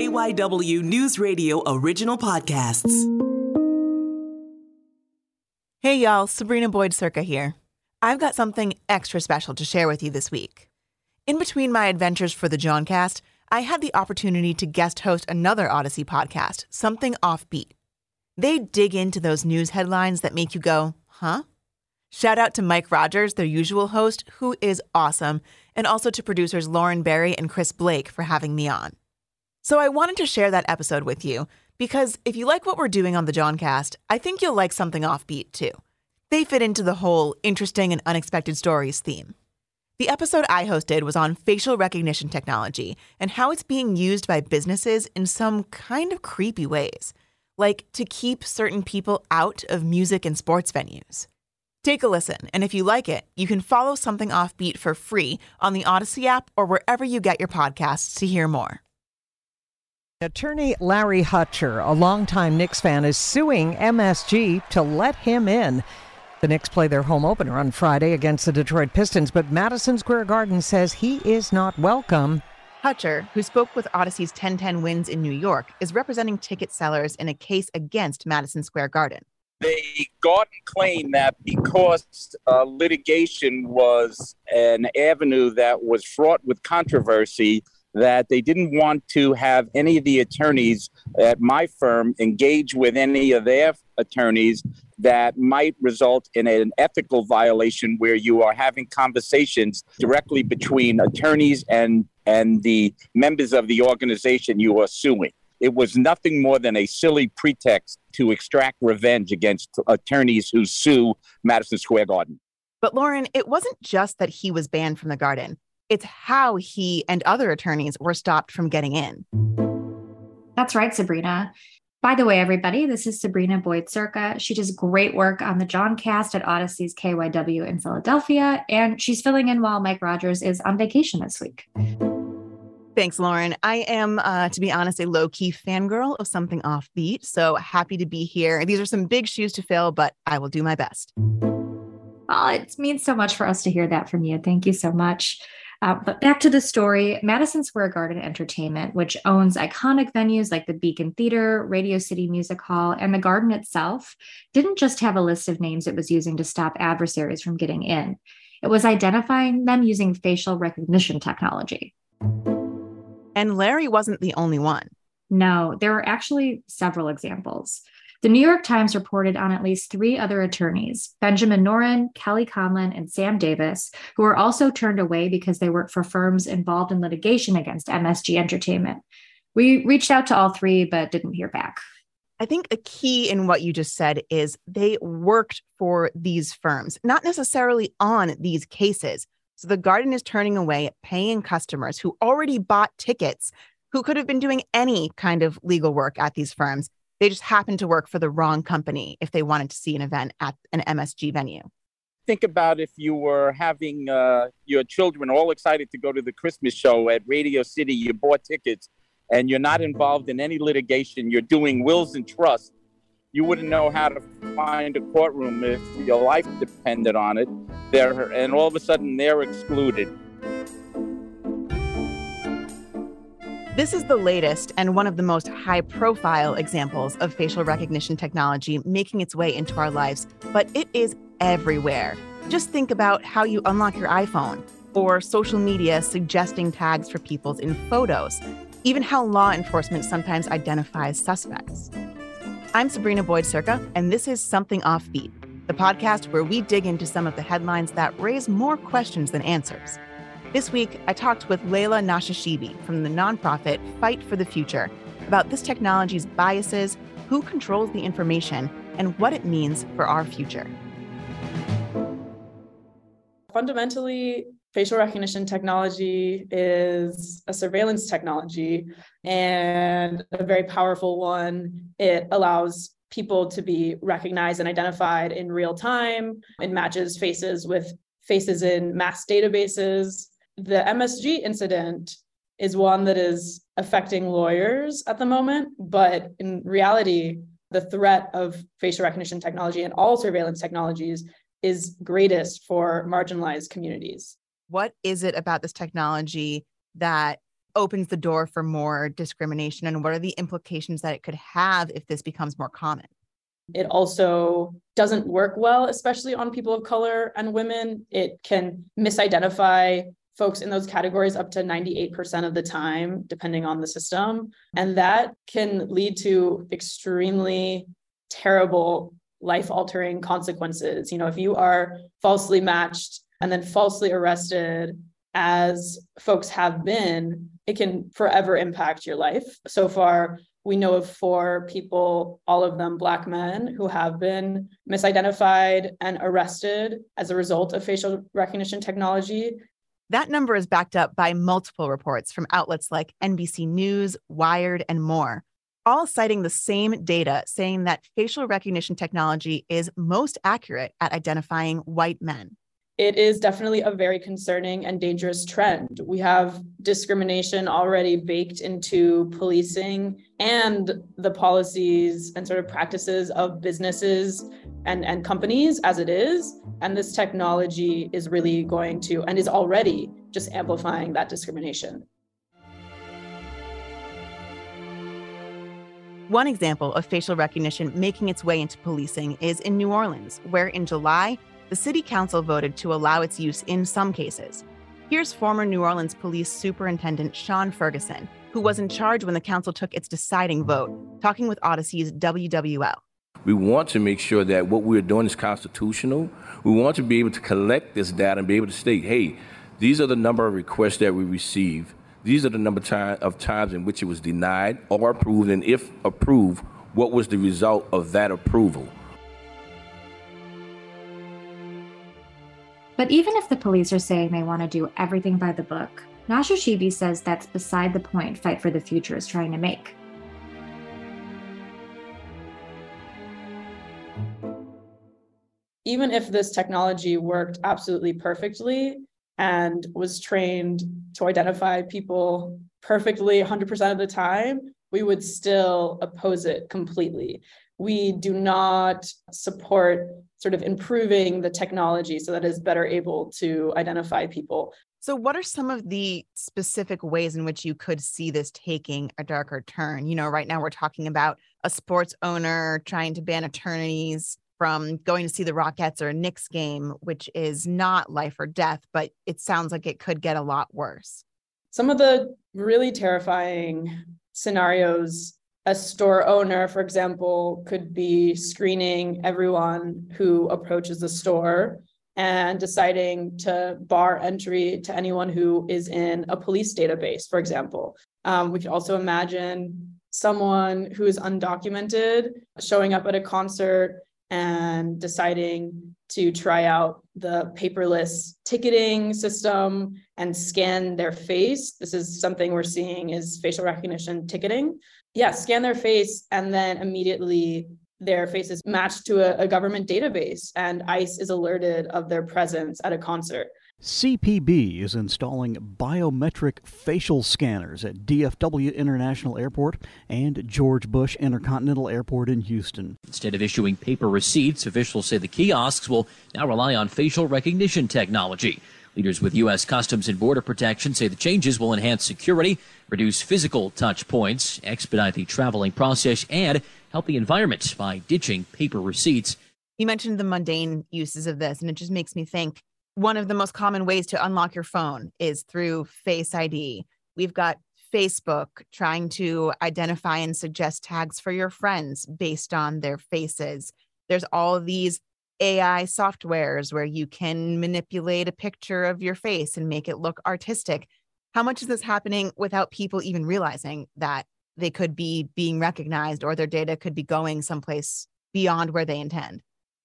KYW News Radio original podcasts. Hey y'all, Sabrina Boyd Surka here. I've got something extra special to share with you this week. In between my adventures for the Johncast, I had the opportunity to guest host another Audacy podcast, Something Offbeat. They dig into those news headlines that make you go, huh? Shout out to Mike Rogers, their usual host, who is awesome, and also to producers Lauren Barry and Chris Blake for having me on. So I wanted to share that episode with you because if you like what we're doing on the Johncast, I think you'll like something offbeat too. They fit into the whole interesting and unexpected stories theme. The episode I hosted was on facial recognition technology and how it's being used by businesses in some kind of creepy ways, like to keep certain people out of music and sports venues. Take a listen, and if you like it, you can follow Something Offbeat for free on the Audacy app or wherever you get your podcasts to hear more. Attorney Larry Hutcher, a longtime Knicks fan, is suing MSG to let him in. The Knicks play their home opener on Friday against the Detroit Pistons, but Madison Square Garden says he is not welcome. Hutcher, who spoke with Audacy's 1010 wins in New York, is representing ticket sellers in a case against Madison Square Garden. They Garden claim that because uh, litigation was an avenue that was fraught with controversy, that they didn't want to have any of the attorneys at my firm engage with any of their attorneys that might result in an ethical violation where you are having conversations directly between attorneys and and the members of the organization you are suing. It was nothing more than a silly pretext to extract revenge against attorneys who sue Madison Square Garden. But Lauren, it wasn't just that he was banned from the garden. It's how he and other attorneys were stopped from getting in. That's right, Sabrina. By the way, everybody, this is Sabrina Boyd Surka. She does great work on the John cast at Audacy's KYW in Philadelphia, and she's filling in while Mike Rogers is on vacation this week. Thanks, Lauren. I am, uh, to be honest, a low key fangirl of something offbeat. So happy to be here. These are some big shoes to fill, but I will do my best. Well, it means so much for us to hear that from you. Thank you so much. Uh, but back to the story Madison Square Garden Entertainment, which owns iconic venues like the Beacon Theater, Radio City Music Hall, and the Garden itself, didn't just have a list of names it was using to stop adversaries from getting in, it was identifying them using facial recognition technology. And Larry wasn't the only one. No, there are actually several examples. The New York Times reported on at least three other attorneys, Benjamin Noren, Kelly Conlon, and Sam Davis, who were also turned away because they worked for firms involved in litigation against MSG Entertainment. We reached out to all three, but didn't hear back. I think a key in what you just said is they worked for these firms, not necessarily on these cases. So the garden is turning away paying customers who already bought tickets, who could have been doing any kind of legal work at these firms they just happened to work for the wrong company if they wanted to see an event at an MSG venue. Think about if you were having uh, your children all excited to go to the Christmas show at Radio City, you bought tickets, and you're not involved in any litigation, you're doing wills and trusts. You wouldn't know how to find a courtroom if your life depended on it. They're, and all of a sudden, they're excluded. This is the latest and one of the most high profile examples of facial recognition technology making its way into our lives, but it is everywhere. Just think about how you unlock your iPhone or social media suggesting tags for people's in photos, even how law enforcement sometimes identifies suspects. I'm Sabrina Boyd Surka, and this is Something Offbeat, the podcast where we dig into some of the headlines that raise more questions than answers. This week, I talked with Leila Nashashibi from the nonprofit Fight for the Future about this technology's biases, who controls the information, and what it means for our future. Fundamentally, facial recognition technology is a surveillance technology and a very powerful one. It allows people to be recognized and identified in real time. It matches faces with faces in mass databases the MSG incident is one that is affecting lawyers at the moment, but in reality, the threat of facial recognition technology and all surveillance technologies is greatest for marginalized communities. What is it about this technology that opens the door for more discrimination and what are the implications that it could have if this becomes more common? It also doesn't work well, especially on people of color and women. It can misidentify folks in those categories up to 98% of the time, depending on the system. And that can lead to extremely terrible life altering consequences. You know, if you are falsely matched and then falsely arrested, as folks have been, it can forever impact your life. So far, we know of four people, all of them Black men, who have been misidentified and arrested as a result of facial recognition technology. That number is backed up by multiple reports from outlets like NBC News, Wired, and more, all citing the same data saying that facial recognition technology is most accurate at identifying white men it is definitely a very concerning and dangerous trend. We have discrimination already baked into policing and the policies and sort of practices of businesses and, and companies as it is. And this technology is really going to, and is already just amplifying that discrimination. One example of facial recognition making its way into policing is in New Orleans, where in July, the city council voted to allow its use in some cases. Here's former New Orleans Police Superintendent Shaun Ferguson, who was in charge when the council took its deciding vote, talking with Audacy's WWL. We want to make sure that what we're doing is constitutional. We want to be able to collect this data and be able to state, hey, these are the number of requests that we receive. These are the number of times in which it was denied or approved, and if approved, what was the result of that approval? But even if the police are saying they want to do everything by the book, Nashashibi says that's beside the point Fight for the Future is trying to make. Even if this technology worked absolutely perfectly and was trained to identify people perfectly 100% of the time, we would still oppose it completely. We do not support sort of improving the technology so that it's better able to identify people. So, what are some of the specific ways in which you could see this taking a darker turn? You know, right now we're talking about a sports owner trying to ban attorneys from going to see the Rockettes or a Knicks game, which is not life or death, but it sounds like it could get a lot worse. Some of the really terrifying scenarios a store owner, for example, could be screening everyone who approaches the store and deciding to bar entry to anyone who is in a police database, for example. Um, we could also imagine someone who is undocumented showing up at a concert and deciding to try out the paperless ticketing system and scan their face. This is something we're seeing is facial recognition ticketing yeah, scan their face and then immediately their face is matched to a, a, government database and ICE is alerted of their presence at a concert. CBP is installing biometric facial scanners at DFW International Airport and George Bush Intercontinental Airport in Houston. Instead of issuing paper receipts, officials say the kiosks will now rely on facial recognition technology. Leaders with U.S. Customs and Border Protection say the changes will enhance security, reduce physical touch points, expedite the traveling process, and help the environment by ditching paper receipts. You mentioned the mundane uses of this, and it just makes me think one of the most common ways to unlock your phone is through Face ID. We've got Facebook trying to identify and suggest tags for your friends based on their faces. There's all these AI softwares where you can manipulate a picture of your face and make it look artistic. How much is this happening without people even realizing that they could be being recognized or their data could be going someplace beyond where they intend?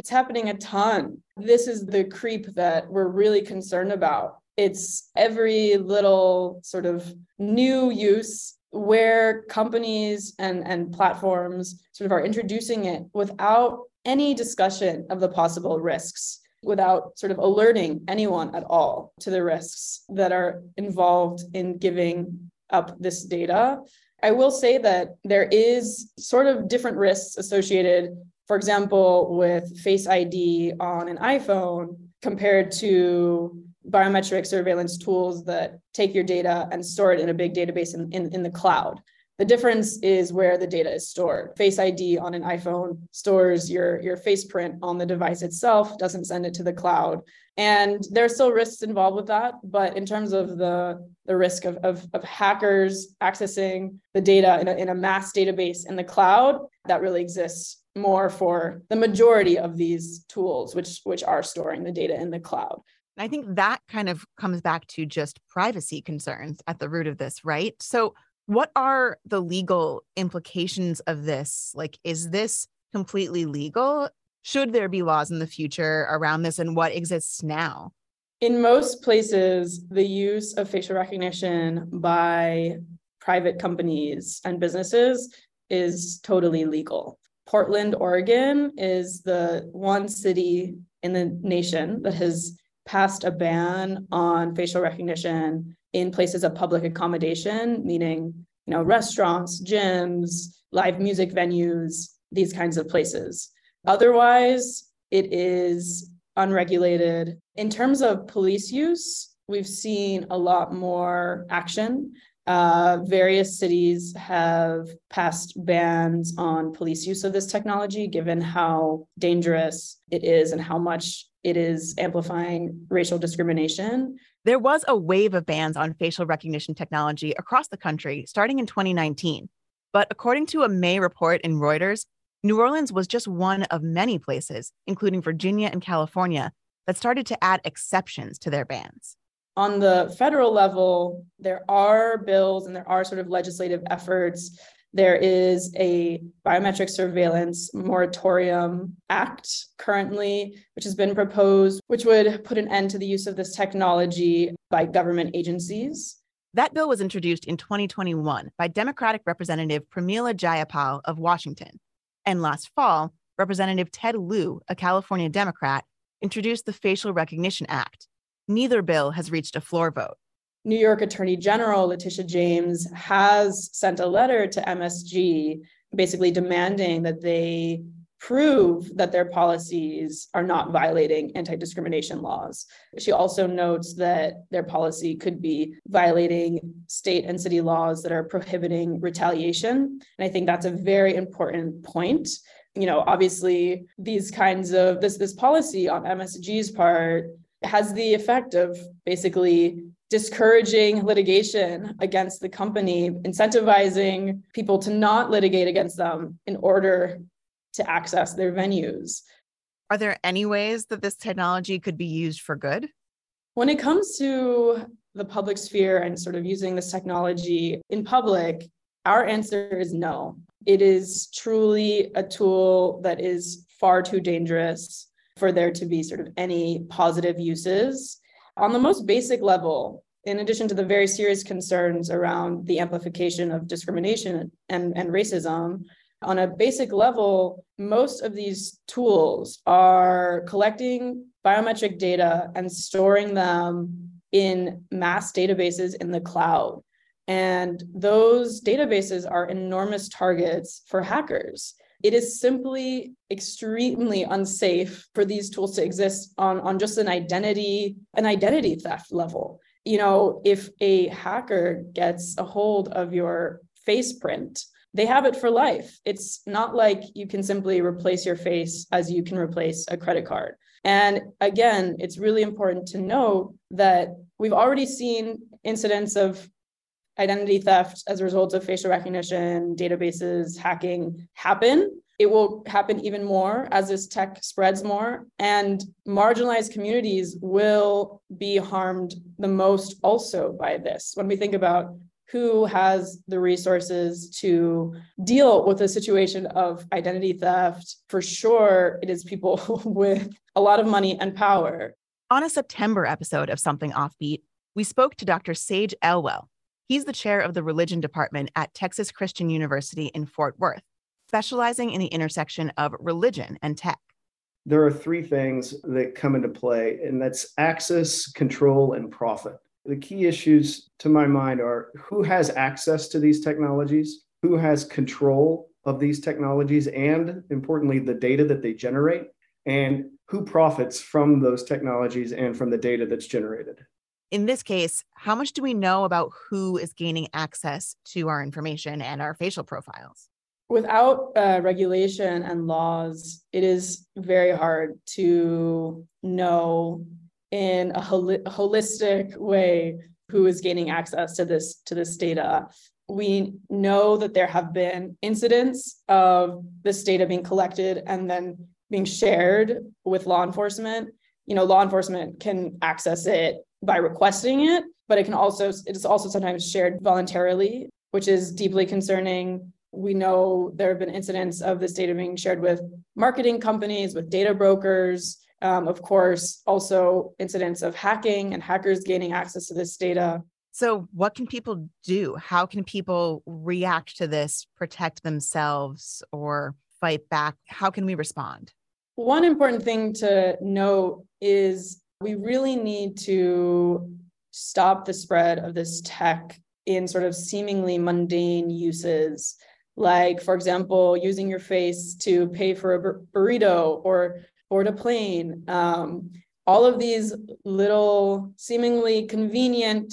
It's happening a ton. This is the creep that we're really concerned about. It's every little sort of new use where companies and, and platforms sort of are introducing it without any discussion of the possible risks without sort of alerting anyone at all to the risks that are involved in giving up this data. I will say that there is sort of different risks associated, for example, with Face ID on an iPhone compared to biometric surveillance tools that take your data and store it in a big database in, in, in the cloud. The difference is where the data is stored. Face ID on an iPhone stores your, your face print on the device itself, doesn't send it to the cloud. And there are still risks involved with that. But in terms of the, the risk of, of, of hackers accessing the data in a, in a mass database in the cloud, that really exists more for the majority of these tools, which, which are storing the data in the cloud. I think that kind of comes back to just privacy concerns at the root of this, right? So, what are the legal implications of this? Like, is this completely legal? Should there be laws in the future around this and what exists now? In most places, the use of facial recognition by private companies and businesses is totally legal. Portland, Oregon is the one city in the nation that has passed a ban on facial recognition in places of public accommodation, meaning you know restaurants, gyms, live music venues, these kinds of places. Otherwise, it is unregulated. In terms of police use, we've seen a lot more action. Uh, various cities have passed bans on police use of this technology, given how dangerous it is and how much it is amplifying racial discrimination. There was a wave of bans on facial recognition technology across the country starting in 2019. But according to a May report in Reuters, New Orleans was just one of many places, including Virginia and California, that started to add exceptions to their bans. On the federal level, there are bills and there are sort of legislative efforts there is a biometric surveillance moratorium act currently, which has been proposed, which would put an end to the use of this technology by government agencies. That bill was introduced in 2021 by Democratic Representative Pramila Jayapal of Washington. And last fall, Representative Ted Lieu, a California Democrat, introduced the Facial Recognition Act. Neither bill has reached a floor vote. New York Attorney General Letitia James has sent a letter to MSG basically demanding that they prove that their policies are not violating anti discrimination laws. She also notes that their policy could be violating state and city laws that are prohibiting retaliation. And I think that's a very important point. You know, obviously, these kinds of this this policy on MSG's part has the effect of basically discouraging litigation against the company, incentivizing people to not litigate against them in order to access their venues. Are there any ways that this technology could be used for good? When it comes to the public sphere and sort of using this technology in public, our answer is no. It is truly a tool that is far too dangerous for there to be sort of any positive uses on the most basic level, in addition to the very serious concerns around the amplification of discrimination and, and racism, on a basic level, most of these tools are collecting biometric data and storing them in mass databases in the cloud. And those databases are enormous targets for hackers. It is simply extremely unsafe for these tools to exist on, on just an identity, an identity theft level. You know, if a hacker gets a hold of your face print, they have it for life. It's not like you can simply replace your face as you can replace a credit card. And again, it's really important to note that we've already seen incidents of identity theft as a result of facial recognition, databases, hacking happen. It will happen even more as this tech spreads more, and marginalized communities will be harmed the most also by this. When we think about who has the resources to deal with a situation of identity theft, for sure, it is people with a lot of money and power. On a September episode of Something Offbeat, we spoke to Dr. Sage Elwell, He's the chair of the religion department at Texas Christian University in Fort Worth, specializing in the intersection of religion and tech. There are three things that come into play, and that's access, control, and profit. The key issues to my mind are who has access to these technologies, who has control of these technologies, and importantly, the data that they generate, and who profits from those technologies and from the data that's generated. In this case, how much do we know about who is gaining access to our information and our facial profiles? Without uh, regulation and laws, it is very hard to know in a, hol- holistic way who is gaining access to this to this data we know that there have been incidents of this data being collected and then being shared with law enforcement you know law enforcement can access it by requesting it but it can also it is also sometimes shared voluntarily which is deeply concerning we know there have been incidents of this data being shared with marketing companies with data brokers um, of course also incidents of hacking and hackers gaining access to this data so, what can people do? How can people react to this, protect themselves, or fight back? How can we respond? One important thing to note is we really need to stop the spread of this tech in sort of seemingly mundane uses, like, for example, using your face to pay for a burrito or board a plane. Um, all of these little seemingly convenient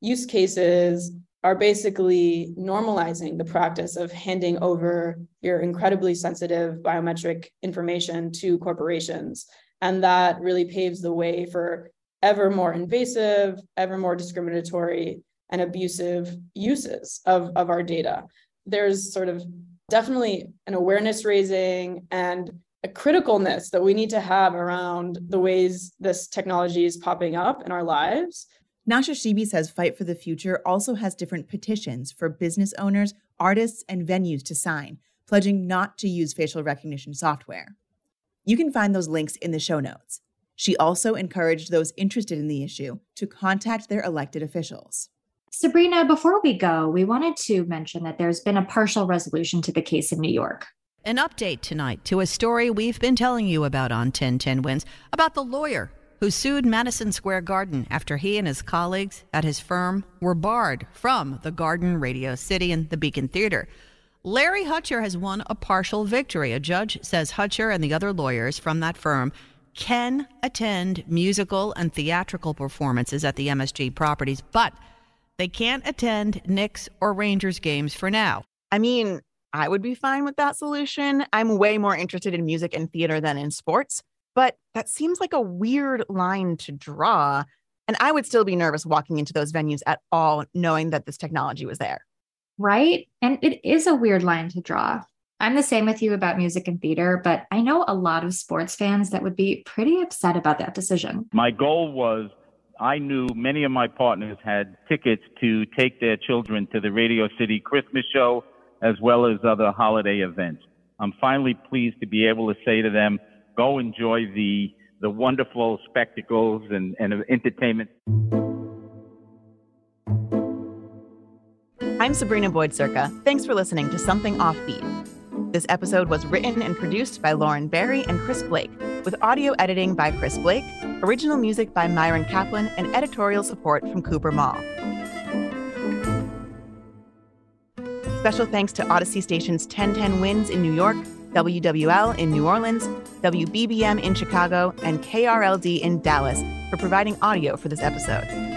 use cases are basically normalizing the practice of handing over your incredibly sensitive biometric information to corporations. And that really paves the way for ever more invasive, ever more discriminatory, and abusive uses of, of our data. There's sort of definitely an awareness raising and a criticalness that we need to have around the ways this technology is popping up in our lives Nashashibi says Fight for the Future also has different petitions for business owners, artists, and venues to sign, pledging not to use facial recognition software. You can find those links in the show notes. She also encouraged those interested in the issue to contact their elected officials. Sabrina, before we go, we wanted to mention that there's been a partial resolution to the case in New York. An update tonight to a story we've been telling you about on 1010 Wins about the lawyer who sued Madison Square Garden after he and his colleagues at his firm were barred from the Garden Radio City and the Beacon Theater. Larry Hutcher has won a partial victory. A judge says Hutcher and the other lawyers from that firm can attend musical and theatrical performances at the MSG properties, but they can't attend Knicks or Rangers games for now. I mean, I would be fine with that solution. I'm way more interested in music and theater than in sports. But that seems like a weird line to draw. And I would still be nervous walking into those venues at all, knowing that this technology was there. Right. And it is a weird line to draw. I'm the same with you about music and theater, but I know a lot of sports fans that would be pretty upset about that decision. My goal was I knew many of my partners had tickets to take their children to the Radio City Christmas show as well as other holiday events. I'm finally pleased to be able to say to them, go enjoy the the wonderful spectacles and, and entertainment. I'm Sabrina Boyd Surka. Thanks for listening to Something Offbeat. This episode was written and produced by Lauren Barry and Chris Blake, with audio editing by Chris Blake, original music by Myron Kaplan, and editorial support from Cooper Mall. Special thanks to Audacy Station's 1010 Wins in New York WWL in New Orleans, WBBM in Chicago, and KRLD in Dallas for providing audio for this episode.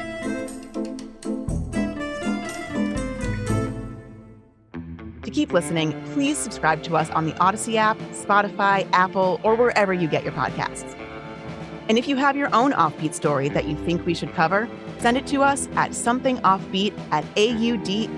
Keep listening, please subscribe to us on the Audacy app, Spotify, Apple, or wherever you get your podcasts. And if you have your own offbeat story that you think we should cover, send it to us at somethingoffbeat at audacy.com.